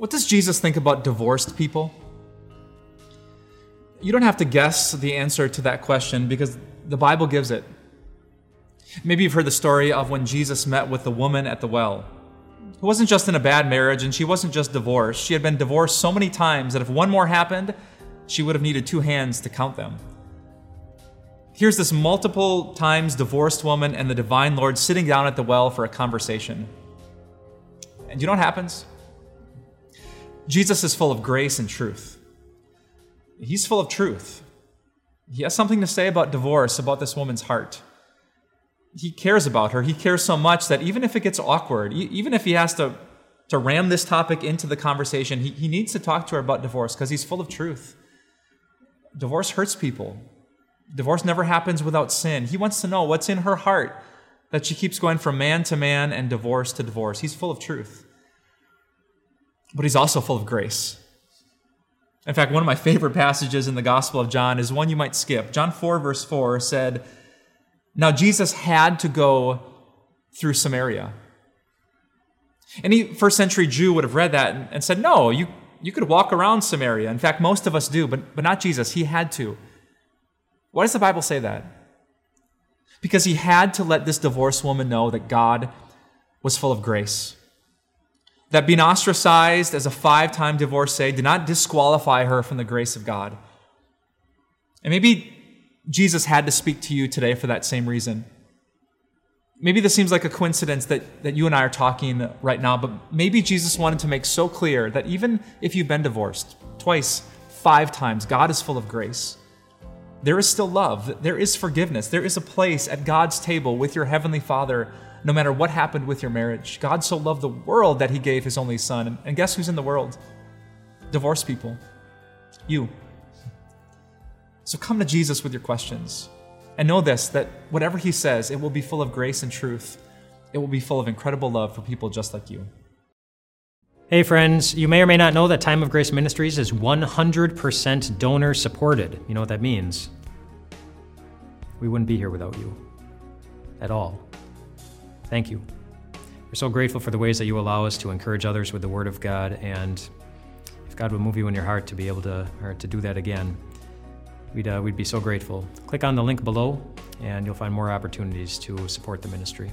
What does Jesus think about divorced people? You don't have to guess the answer to that question because the Bible gives it. Maybe you've heard the story of when Jesus met with the woman at the well, who wasn't just in a bad marriage and she wasn't just divorced. She had been divorced so many times that if one more happened, she would have needed two hands to count them. Here's this multiple times divorced woman and the divine Lord sitting down at the well for a conversation. And you know what happens? Jesus is full of grace and truth. He's full of truth. He has something to say about divorce, about this woman's heart. He cares about her. He cares so much that even if it gets awkward, even if he has to, to ram this topic into the conversation, he, he needs to talk to her about divorce because he's full of truth. Divorce hurts people. Divorce never happens without sin. He wants to know what's in her heart that she keeps going from man to man and divorce to divorce. He's full of truth. But he's also full of grace. In fact, one of my favorite passages in the Gospel of John is one you might skip. John 4, verse 4 said, Now Jesus had to go through Samaria. Any first century Jew would have read that and said, No, you, you could walk around Samaria. In fact, most of us do, but, but not Jesus. He had to. Why does the Bible say that? Because he had to let this divorced woman know that God was full of grace that being ostracized as a five time divorcee did not disqualify her from the grace of God. And maybe Jesus had to speak to you today for that same reason. Maybe this seems like a coincidence that, that you and I are talking right now, but maybe Jesus wanted to make so clear that even if you've been divorced twice, five times, God is full of grace. There is still love, there is forgiveness, there is a place at God's table with your Heavenly Father no matter what happened with your marriage. God so loved the world that he gave his only son. And guess who's in the world? Divorced people. You. So come to Jesus with your questions. And know this that whatever he says, it will be full of grace and truth. It will be full of incredible love for people just like you. Hey, friends, you may or may not know that Time of Grace Ministries is 100% donor supported. You know what that means? We wouldn't be here without you. At all. Thank you. We're so grateful for the ways that you allow us to encourage others with the Word of God, and if God would move you in your heart to be able to, or to do that again, we'd, uh, we'd be so grateful. Click on the link below, and you'll find more opportunities to support the ministry.